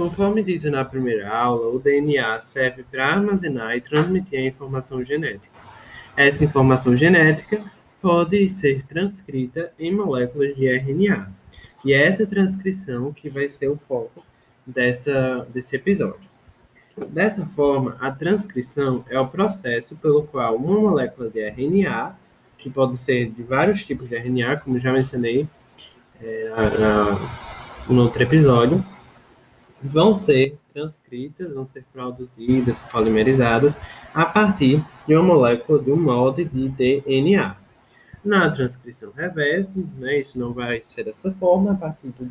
Conforme dito na primeira aula, o DNA serve para armazenar e transmitir a informação genética. Essa informação genética pode ser transcrita em moléculas de RNA. E é essa transcrição que vai ser o foco dessa, desse episódio. Dessa forma, a transcrição é o processo pelo qual uma molécula de RNA, que pode ser de vários tipos de RNA, como já mencionei é, na, no outro episódio, vão ser transcritas, vão ser produzidas, polimerizadas a partir de uma molécula de um molde de DNA. Na transcrição reversa, né, isso não vai ser dessa forma, a partir do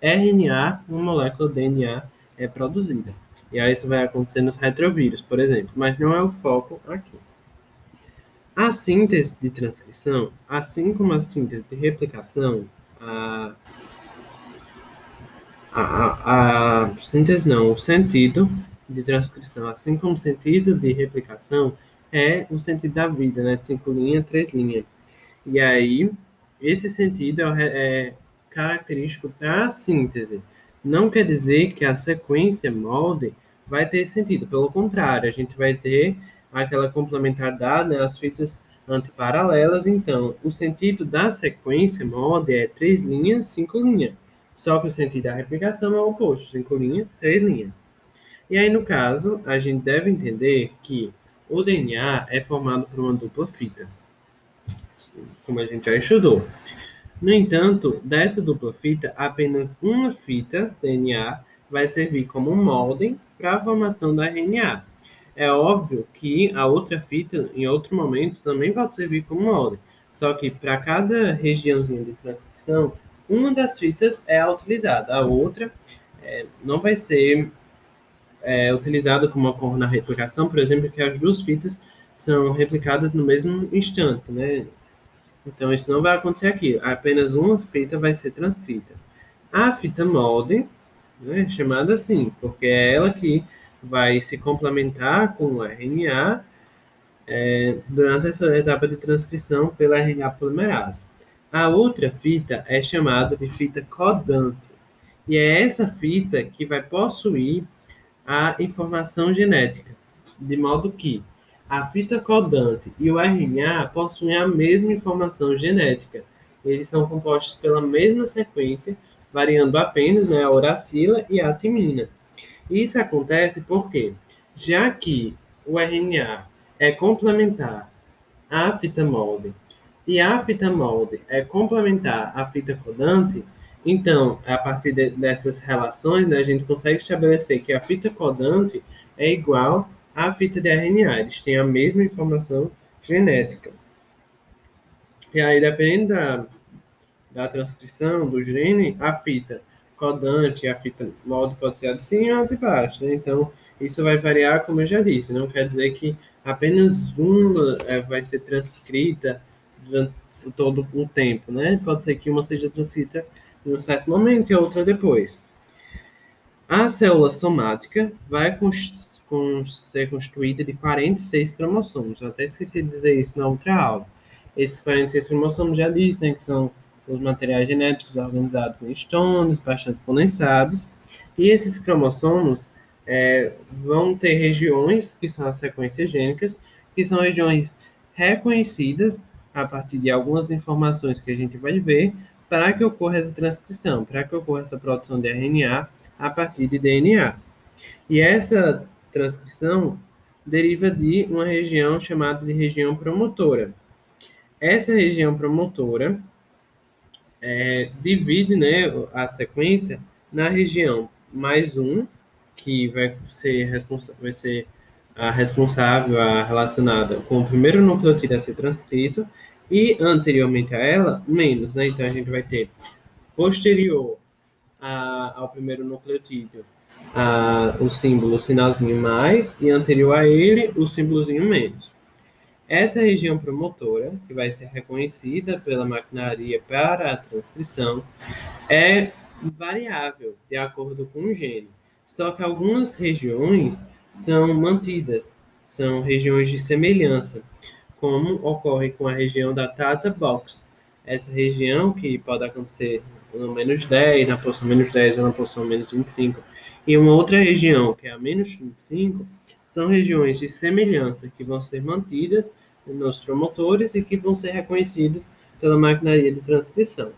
RNA, uma molécula de DNA é produzida. E aí isso vai acontecer nos retrovírus, por exemplo, mas não é o foco aqui. A síntese de transcrição, assim como a síntese de replicação, a a, a, síntese não, o sentido de transcrição, assim como o sentido de replicação, é o sentido da vida, né? Cinco linhas, três linhas. E aí, esse sentido é, é característico para a síntese. Não quer dizer que a sequência molde vai ter sentido. Pelo contrário, a gente vai ter aquela complementaridade, né, as fitas antiparalelas. Então, o sentido da sequência molde é três linhas, cinco linhas. Só que o sentido da replicação é o oposto, cinco linhas, três linhas. E aí, no caso, a gente deve entender que o DNA é formado por uma dupla fita, como a gente já estudou. No entanto, dessa dupla fita, apenas uma fita DNA vai servir como molde para a formação da RNA. É óbvio que a outra fita, em outro momento, também pode servir como molde. Só que para cada regiãozinha de transcrição, uma das fitas é utilizada, a outra é, não vai ser é, utilizada como ocorre na replicação, por exemplo, que as duas fitas são replicadas no mesmo instante, né? Então, isso não vai acontecer aqui. Apenas uma fita vai ser transcrita. A fita molde, né, chamada assim, porque é ela que vai se complementar com o RNA é, durante essa etapa de transcrição pela RNA polimerase. A outra fita é chamada de fita codante. E é essa fita que vai possuir a informação genética, de modo que a fita codante e o RNA possuem a mesma informação genética. Eles são compostos pela mesma sequência, variando apenas né, a uracila e a timina. Isso acontece porque, já que o RNA é complementar à fita molde e a fita molde é complementar à fita codante, então, a partir de, dessas relações, né, a gente consegue estabelecer que a fita codante é igual à fita de RNA. Eles têm a mesma informação genética. E aí, dependendo da, da transcrição do gene, a fita codante e a fita molde pode ser a de cima ou de baixo. Né? Então, isso vai variar, como eu já disse. Não quer dizer que apenas uma é, vai ser transcrita durante todo o tempo, né? Pode ser que uma seja transcrita em um certo momento e a outra depois. A célula somática vai ser constituída de 46 cromossomos. Eu até esqueci de dizer isso na outra aula. Esses 46 cromossomos já dizem né, que são os materiais genéticos organizados em estones bastante condensados. E esses cromossomos é, vão ter regiões, que são as sequências gênicas, que são regiões reconhecidas a partir de algumas informações que a gente vai ver, para que ocorra essa transcrição, para que ocorra essa produção de RNA a partir de DNA. E essa transcrição deriva de uma região chamada de região promotora. Essa região promotora é, divide né, a sequência na região mais um, que vai ser, responsa vai ser a responsável, a relacionada com o primeiro nucleotídeo a ser transcrito, e anteriormente a ela, menos, né? Então a gente vai ter posterior a, ao primeiro nucleotídeo a, o símbolo, o sinalzinho mais, e anterior a ele, o símbolozinho menos. Essa região promotora, que vai ser reconhecida pela maquinaria para a transcrição, é variável de acordo com o gene. Só que algumas regiões são mantidas, são regiões de semelhança como ocorre com a região da Tata Box. Essa região, que pode acontecer no menos 10, na posição menos 10 ou na posição menos 25. E uma outra região, que é a menos 25, são regiões de semelhança que vão ser mantidas nos promotores e que vão ser reconhecidas pela maquinaria de transcrição.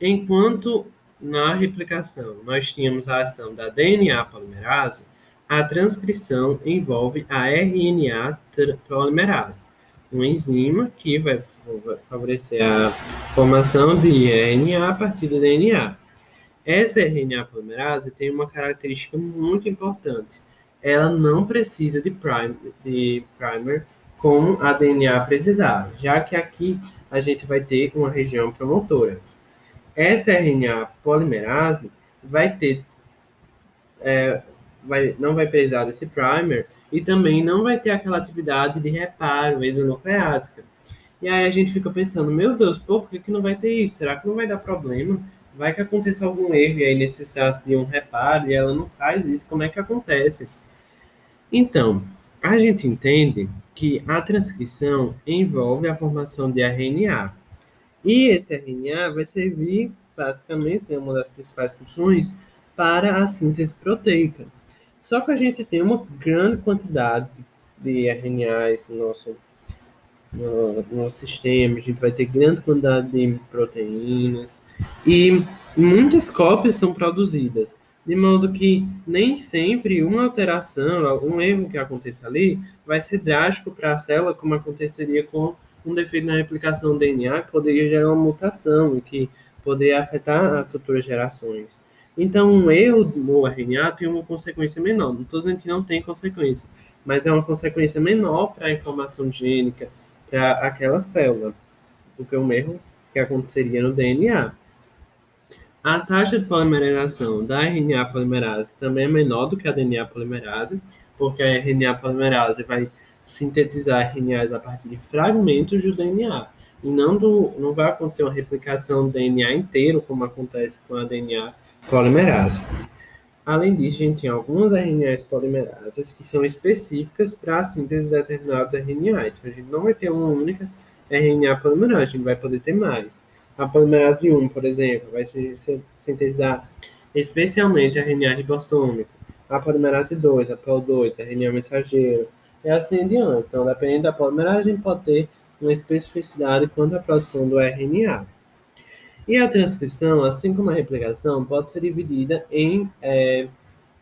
Enquanto na replicação nós tínhamos a ação da DNA polimerase, a transcrição envolve a RNA polimerase, uma enzima que vai favorecer a formação de RNA a partir do DNA. Essa RNA polimerase tem uma característica muito importante. Ela não precisa de primer, de primer como a DNA precisava, já que aqui a gente vai ter uma região promotora. Essa RNA polimerase vai ter, é, vai, não vai precisar desse primer e também não vai ter aquela atividade de reparo exonucleásica. E aí a gente fica pensando, meu Deus, por que, que não vai ter isso? Será que não vai dar problema? Vai que aconteça algum erro e aí necessitasse de um reparo e ela não faz isso, como é que acontece? Então, a gente entende que a transcrição envolve a formação de RNA. E esse RNA vai servir, basicamente, é uma das principais funções, para a síntese proteica. Só que a gente tem uma grande quantidade de RNAs no nosso, no, no nosso sistema, a gente vai ter grande quantidade de proteínas, e muitas cópias são produzidas, de modo que nem sempre uma alteração, algum erro que aconteça ali, vai ser drástico para a célula, como aconteceria com um defeito na replicação do DNA, poderia gerar uma mutação e que poderia afetar as futuras gerações. Então, um erro no RNA tem uma consequência menor. Não estou dizendo que não tem consequência, mas é uma consequência menor para a informação gênica para aquela célula do que um erro que aconteceria no DNA. A taxa de polimerização da RNA polimerase também é menor do que a DNA polimerase, porque a RNA polimerase vai sintetizar RNAs a partir de fragmentos do DNA. E não, do, não vai acontecer uma replicação do DNA inteiro, como acontece com a DNA polimerase. Além disso, a gente tem algumas RNAs polimerases que são específicas para a síntese de determinados RNA. Então, a gente não vai ter uma única RNA polimerase, a gente vai poder ter mais. A polimerase 1, por exemplo, vai sintetizar especialmente RNA ribossômico. A polimerase 2, a PO2, a RNA mensageiro, e assim diante. Então, dependendo da gente pode ter uma especificidade quanto à produção do RNA. E a transcrição, assim como a replicação, pode ser dividida em é,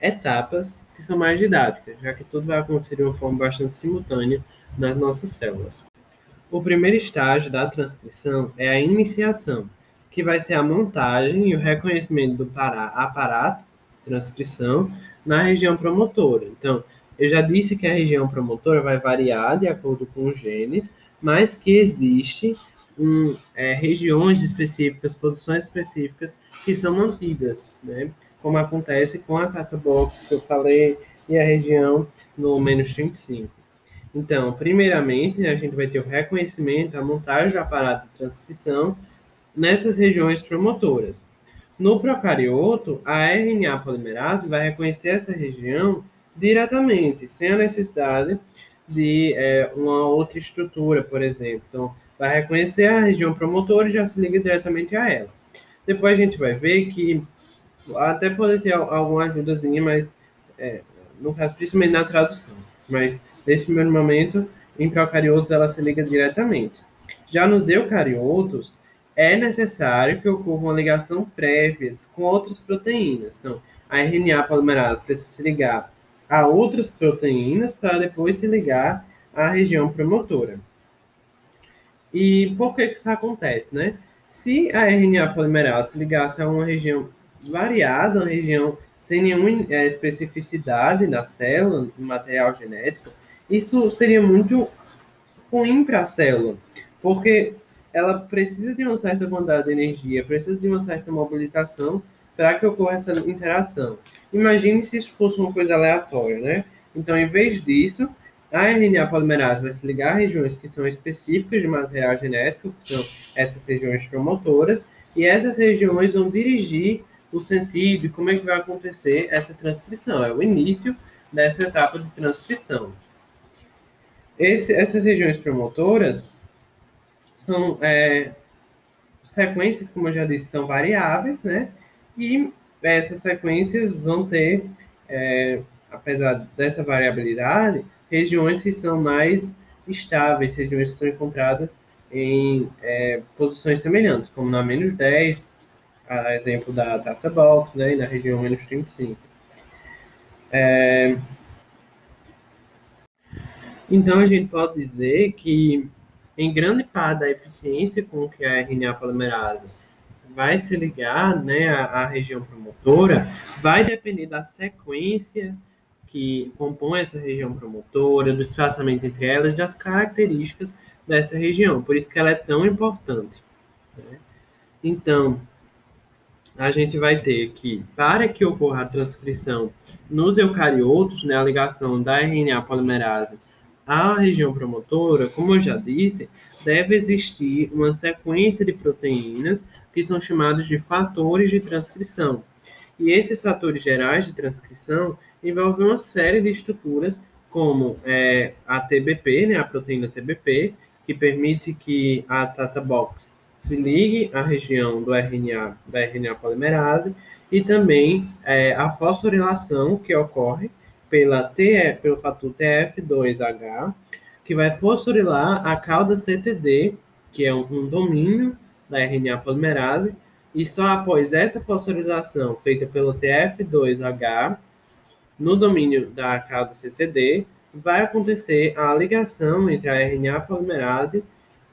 etapas que são mais didáticas, já que tudo vai acontecer de uma forma bastante simultânea nas nossas células. O primeiro estágio da transcrição é a iniciação, que vai ser a montagem e o reconhecimento do aparato transcrição na região promotora. Então, eu já disse que a região promotora vai variar de acordo com os genes, mas que existe um, é, regiões específicas, posições específicas que são mantidas, né? como acontece com a Tata Box que eu falei e a região no menos 35. Então, primeiramente, a gente vai ter o reconhecimento, a montagem do aparato de transcrição nessas regiões promotoras. No procarioto, a RNA polimerase vai reconhecer essa região diretamente, sem a necessidade de é, uma outra estrutura, por exemplo. Então, vai reconhecer a região promotora e já se liga diretamente a ela. Depois a gente vai ver que até pode ter alguma ajudazinha, mas é, no caso, principalmente na tradução. Mas Nesse primeiro momento, em procariotos ela se liga diretamente. Já nos eucariotos, é necessário que ocorra uma ligação prévia com outras proteínas. Então, a RNA polimerase precisa se ligar a outras proteínas para depois se ligar à região promotora. E por que, isso acontece, né? Se a RNA polimerase se ligasse a uma região variada, uma região sem nenhuma é, especificidade na célula, no material genético, isso seria muito ruim para a célula, porque ela precisa de uma certa quantidade de energia, precisa de uma certa mobilização para que ocorra essa interação. Imagine se isso fosse uma coisa aleatória, né? Então, em vez disso, a RNA polimerase vai se ligar a regiões que são específicas de material genético, que são essas regiões promotoras, e essas regiões vão dirigir o sentido e como é que vai acontecer essa transcrição. É o início dessa etapa de transcrição. Esse, essas regiões promotoras são, é, sequências, como eu já disse, são variáveis, né? E essas sequências vão ter, é, apesar dessa variabilidade, regiões que são mais estáveis, regiões que são encontradas em é, posições semelhantes, como na menos 10, a exemplo da data box, né, e na região menos 35. É, então, a gente pode dizer que, em grande parte da eficiência com que a RNA polimerase vai se ligar né, à, à região promotora, vai depender da sequência que compõe essa região promotora, do espaçamento entre elas, das características dessa região. Por isso que ela é tão importante. Né? Então, a gente vai ter que, para que ocorra a transcrição nos eucariotos, né, a ligação da RNA polimerase à região promotora, como eu já disse, deve existir uma sequência de proteínas que são chamados de fatores de transcrição. E esses fatores gerais de transcrição envolvem uma série de estruturas, como é, a TBP, né, a proteína TBP, que permite que a Tata Box se ligue à região do RNA, da RNA polimerase, e também é, a fosforilação que ocorre pela TF, pelo fator TF2H, que vai fosforilar a cauda CTD, que é um, um domínio da RNA polimerase, e só após essa fosforilação feita pelo TF2H, no domínio da cauda CTD, vai acontecer a ligação entre a RNA polimerase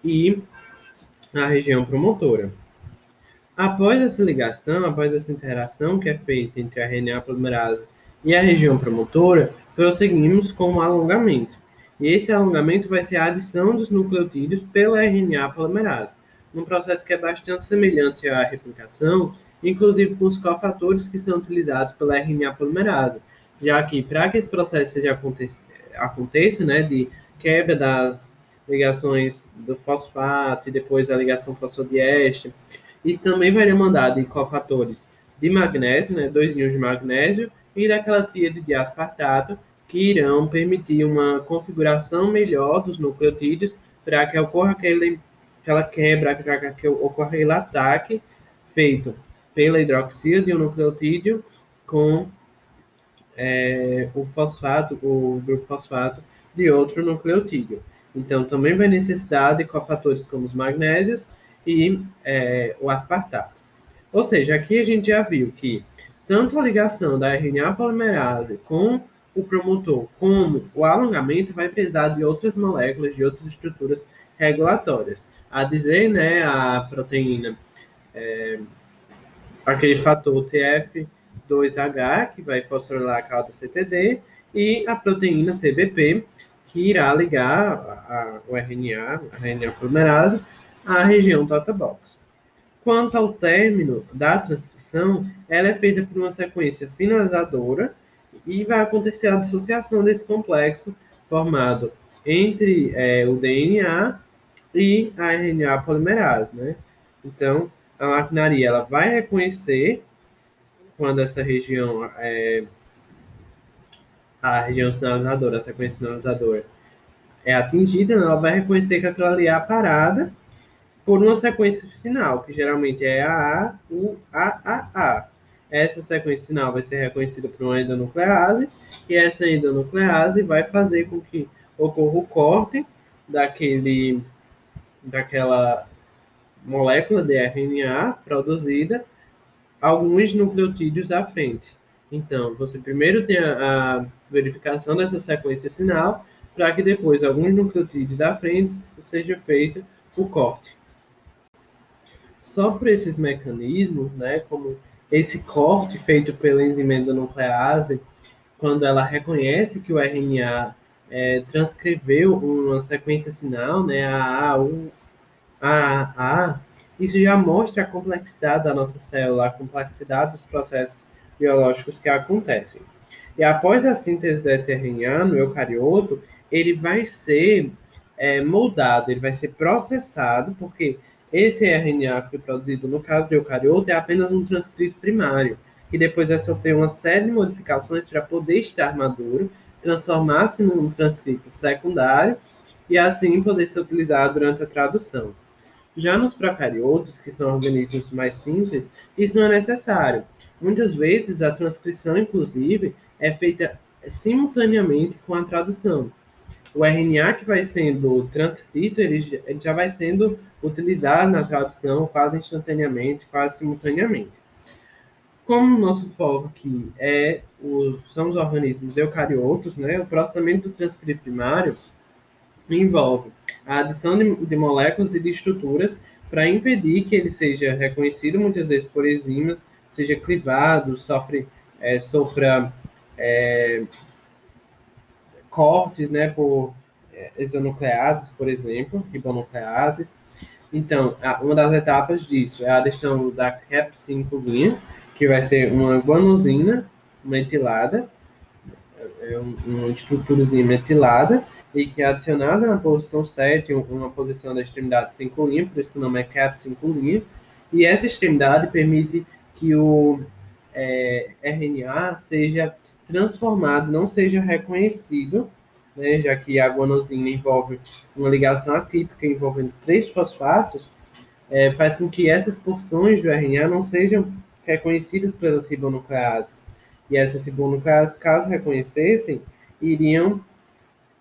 e a região promotora. Após essa ligação, após essa interação que é feita entre a RNA polimerase e a região promotora, prosseguimos com o alongamento. E esse alongamento vai ser a adição dos nucleotídeos pela RNA polimerase, um processo que é bastante semelhante à replicação, inclusive com os cofatores que são utilizados pela RNA polimerase, já que para que esse processo seja aconteça, aconteça né, de quebra das ligações do fosfato e depois a ligação fosfodiéster, isso também vai demandar de cofatores de magnésio, né, dois níons de magnésio, e daquela tríade de aspartato, que irão permitir uma configuração melhor dos nucleotídeos para que ocorra aquele, aquela quebra, para que ocorra aquele ataque feito pela hidroxila de um nucleotídeo com é, o fosfato, o grupo fosfato de outro nucleotídeo. Então, também vai necessitar de cofatores como os magnésios e é, o aspartato. Ou seja, aqui a gente já viu que tanto a ligação da RNA polimerase com o promotor, como o alongamento vai precisar de outras moléculas, de outras estruturas regulatórias. A dizer, né, a proteína, é, aquele fator TF2H, que vai fosforilar a cauda CTD, e a proteína TBP, que irá ligar a, a, o RNA, a RNA polimerase, à região Tata Box. Quanto ao término da transcrição, ela é feita por uma sequência finalizadora e vai acontecer a dissociação desse complexo formado entre é, o DNA e a RNA polimerase, né? Então, a maquinaria ela vai reconhecer quando essa região é, a região sinalizadora, a sequência sinalizadora é atingida, ela vai reconhecer que aquilo ali é a parada por uma sequência sinal, que geralmente é AA, U, A, A, A. Essa sequência sinal vai ser reconhecida por uma endonuclease, e essa endonuclease vai fazer com que ocorra o corte daquele, daquela molécula de RNA produzida alguns nucleotídeos à frente. Então, você primeiro tem a, a verificação dessa sequência sinal, para que depois alguns nucleotídeos à frente seja feito o corte. Só por esses mecanismos, né, como esse corte feito pela enzima endonuclease, quando ela reconhece que o RNA é, transcreveu uma sequência sinal, né, a A, U, A, A, isso já mostra a complexidade da nossa célula, a complexidade dos processos biológicos que acontecem. E após a síntese desse RNA no eucarioto, ele vai ser é, moldado, ele vai ser processado, porque esse RNA que foi produzido no caso de eucarioto é apenas um transcrito primário, que depois vai sofrer uma série de modificações para poder estar maduro, transformar-se num transcrito secundário e assim poder ser utilizado durante a tradução. Já nos procariotos, que são organismos mais simples, isso não é necessário. Muitas vezes a transcrição, inclusive, é feita simultaneamente com a tradução. O RNA que vai sendo transcrito, ele já vai sendo utilizado na tradução quase instantaneamente, quase simultaneamente. Como o nosso foco aqui é os, são os organismos eucariotos, né, o processamento do transcrito primário envolve a adição de, de moléculas e de estruturas para impedir que ele seja reconhecido muitas vezes por enzimas, seja clivado, sofre, é, sofra é, cortes né, por é, exonucleases, por exemplo, ribonucleases. Então, uma das etapas disso é a adição da CAP5 que vai ser uma guanosina metilada, é uma estruturazinha metilada, e que é adicionada na posição 7, uma posição da extremidade 5 linha, por isso que o nome é CAP 5 linha, e essa extremidade permite que o é, RNA seja transformado, não seja reconhecido, né, já que a guanosina envolve uma ligação atípica envolvendo três fosfatos, é, faz com que essas porções do RNA não sejam reconhecidas pelas ribonucleases. E essas ribonucleases, caso reconhecessem, iriam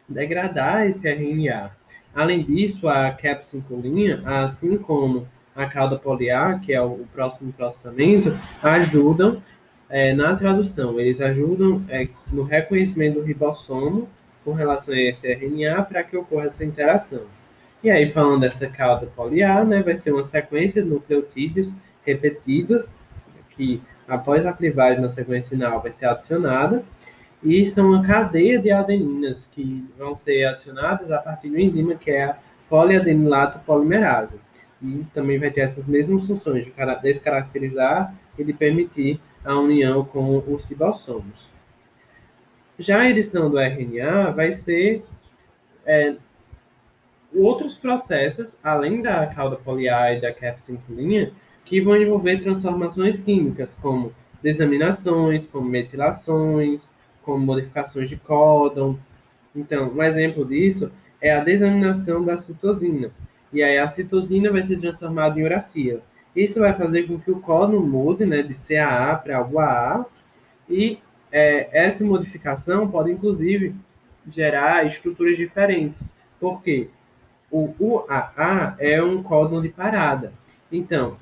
degradar esse RNA. Além disso, a cap-5 assim como a cauda poliar, que é o próximo processamento, ajudam é, na tradução. Eles ajudam é, no reconhecimento do ribossomo com relação a esse RNA para que ocorra essa interação. E aí, falando dessa cauda poliar, né, vai ser uma sequência de nucleotídeos repetidos que após a clivagem na sequência sinal vai ser adicionada, e são uma cadeia de adeninas que vão ser adicionadas a partir do enzima que é a poliadenilato polimerase. E também vai ter essas mesmas funções de descaracterizar e de permitir a união com os ribossomos. Já a edição do RNA vai ser é, outros processos, além da cauda poliar e da cap5 linha, que vão envolver transformações químicas, como desaminações, como metilações, como modificações de códon. Então, um exemplo disso é a desaminação da citosina. E aí a citosina vai ser transformada em uracila. Isso vai fazer com que o códon mude né, de CAA para UAA, e é, essa modificação pode, inclusive, gerar estruturas diferentes. Porque o UAA é um códon de parada. Então,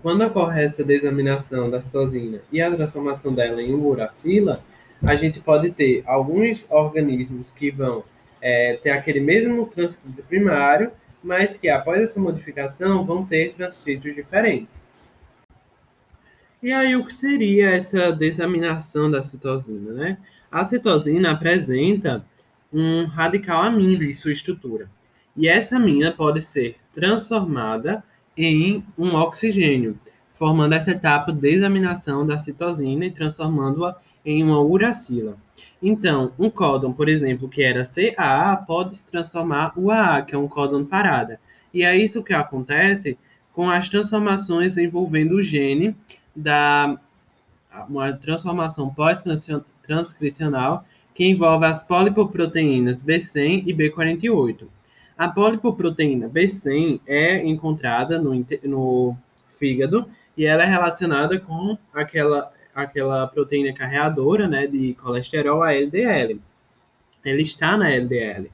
quando ocorre essa desaminação da citosina e a transformação dela em uracila, a gente pode ter alguns organismos que vão é, ter aquele mesmo transcrito primário, mas que após essa modificação vão ter transcritos diferentes. E aí, o que seria essa desaminação da citosina, né? A citosina apresenta um radical amino em sua estrutura. E essa amina pode ser transformada em um oxigênio, formando essa etapa de desaminação da citosina e transformando-a em uma uracila. Então, um códon, por exemplo, que era CAA, pode se transformar UAA, que é um códon parada. E é isso que acontece com as transformações envolvendo o gene da uma transformação pós-transcricional que envolve as polipoproteínas B100 e B48. A polipoproteína B100 é encontrada no, no fígado e ela é relacionada com aquela, aquela proteína carreadora né, de colesterol, a LDL. Ela está na LDL.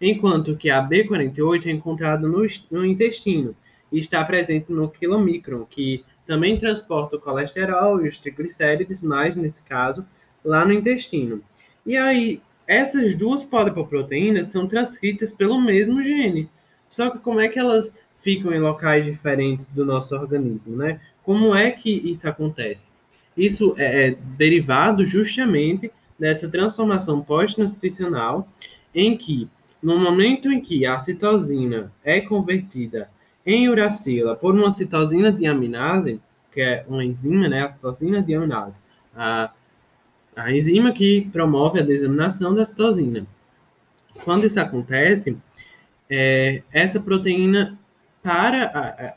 Enquanto que a B48 é encontrada no, no intestino e está presente no quilomicron, que também transporta o colesterol e os triglicérides, mas nesse caso, lá no intestino. E aí, essas duas polipoproteínas são transcritas pelo mesmo gene. Só que como é que elas ficam em locais diferentes do nosso organismo, né? Como é que isso acontece? Isso é, é derivado justamente dessa transformação pós-transcricional, em que, no momento em que a citosina é convertida em uracila por uma citosina diaminase, que é uma enzima, né, a citosina diaminase, a a enzima que promove a desaminação da citosina. Quando isso acontece, é, essa proteína para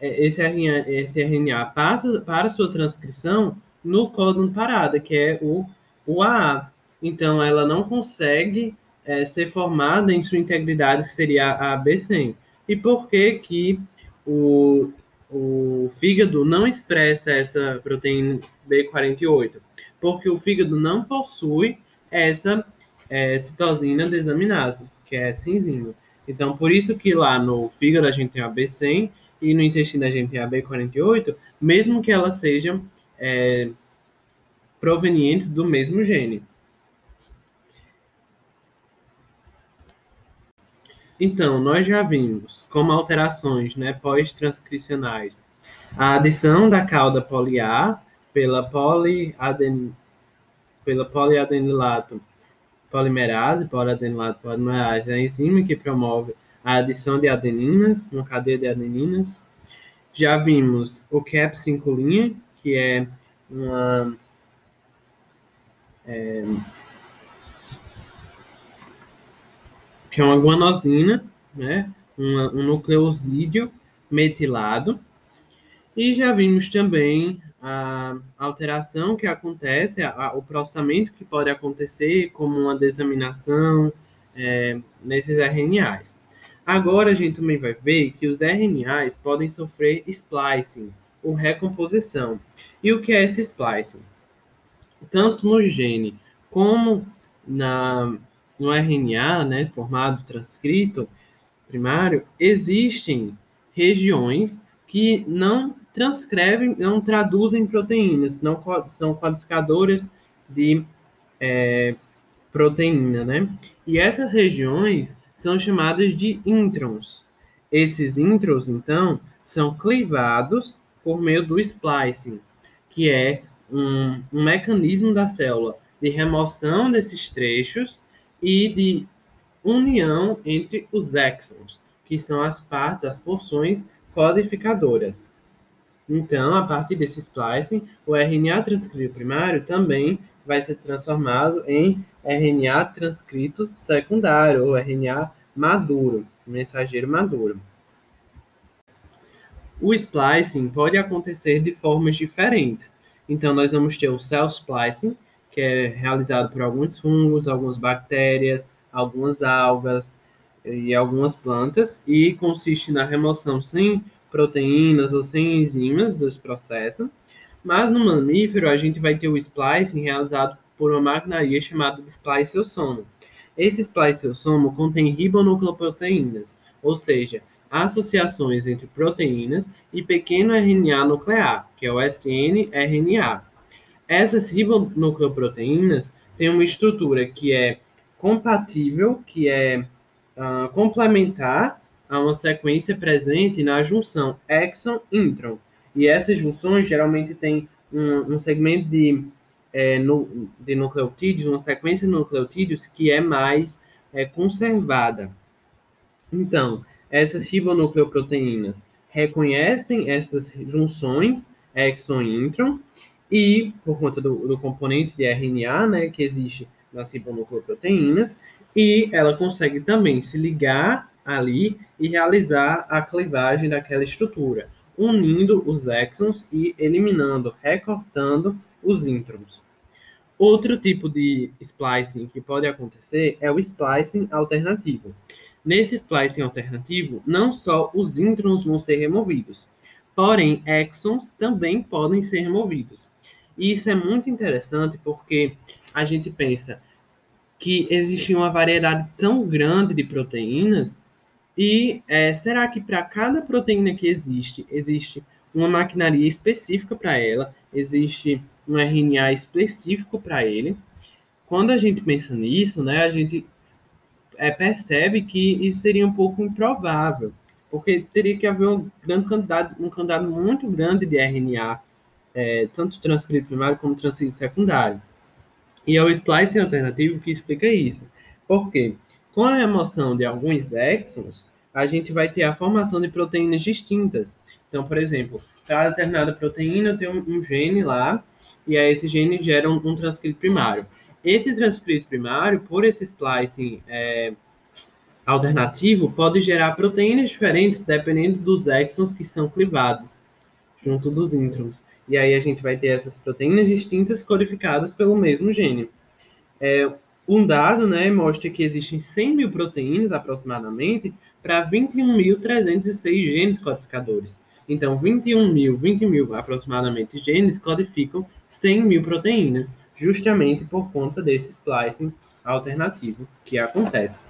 esse, RNA, esse RNA passa para sua transcrição no códon parada, que é o, o AA. Então, ela não consegue é, ser formada em sua integridade, que seria a B100. E por que que o, o fígado não expressa essa proteína B48? Porque o fígado não possui essa é, citosina desaminase, que é essa enzima. Então, por isso que lá no fígado a gente tem a B100 e no intestino a gente tem a B48, mesmo que elas sejam é, provenientes do mesmo gene. Então, nós já vimos como alterações né, pós-transcricionais a adição da cauda poliar pela, poliaden, pela poliadenilato polimerase, poliadenilato polimerase, é a enzima que promove a adição de adeninas, uma cadeia de adeninas. Já vimos o CAP5', que é uma é, que é uma guanosina, né? Um nucleosídeo metilado. E já vimos também a alteração que acontece, a, a, o processamento que pode acontecer, como uma desaminação é, nesses RNAs. Agora a gente também vai ver que os RNAs podem sofrer splicing, ou recomposição. E o que é esse splicing? Tanto no gene como na, no RNA, né, formado transcrito primário, existem regiões que não transcrevem, não traduzem proteínas, não são codificadoras de é, proteína, né? E essas regiões são chamadas de introns. Esses introns, então, são clivados por meio do splicing, que é um, um mecanismo da célula de remoção desses trechos e de união entre os exons, que são as partes, as porções codificadoras. Então, a partir desse splicing, o RNA transcrito primário também vai ser transformado em RNA transcrito secundário, ou RNA maduro, mensageiro maduro. O splicing pode acontecer de formas diferentes. Então, nós vamos ter o cell splicing, que é realizado por alguns fungos, algumas bactérias, algumas algas e algumas plantas, e consiste na remoção sem proteínas ou sem enzimas desse processo. Mas no mamífero, a gente vai ter o splicing realizado por uma maquinaria chamada de spliceossomo. Esse spliceossomo contém ribonucleoproteínas, ou seja, associações entre proteínas e pequeno RNA nuclear, que é o snRNA. Essas ribonucleoproteínas têm uma estrutura que é compatível, que é uh, complementar a uma sequência presente na junção exon-intron. E essas junções geralmente têm um, um segmento de, é, no, de nucleotídeos, uma sequência de nucleotídeos que é mais é, conservada. Então, essas ribonucleoproteínas reconhecem essas junções exon-intron e por conta do, do componente de RNA, né, que existe nas ribonucleoproteínas, e ela consegue também se ligar ali e realizar a clivagem daquela estrutura, unindo os exons e eliminando, recortando os introns. Outro tipo de splicing que pode acontecer é o splicing alternativo. Nesse splicing alternativo, não só os introns vão ser removidos, porém exons também podem ser removidos. E isso é muito interessante porque a gente pensa que existe uma variedade tão grande de proteínas e é, será que para cada proteína que existe, existe uma maquinaria específica para ela, existe um RNA específico para ele? Quando a gente pensa nisso, né, a gente é, percebe que isso seria um pouco improvável, porque teria que haver um grande quantidade, um quantidade muito grande de RNA é, tanto transcrito primário como transcrito secundário. E é o splicing alternativo que explica isso. Por quê? Com a remoção de alguns exons, a gente vai ter a formação de proteínas distintas. Então, por exemplo, cada determinada proteína tem um, um gene lá, e aí esse gene gera um, um, transcrito primário. Esse transcrito primário, por esse splicing é, alternativo, pode gerar proteínas diferentes dependendo dos exons que são clivados junto dos introns. E aí a gente vai ter essas proteínas distintas codificadas pelo mesmo gene. É, Um dado né, mostra que existem 100 mil proteínas aproximadamente para 21.306 genes codificadores. Então, 21 mil, 20 mil aproximadamente genes codificam 100 mil proteínas, justamente por conta desse splicing alternativo que acontece.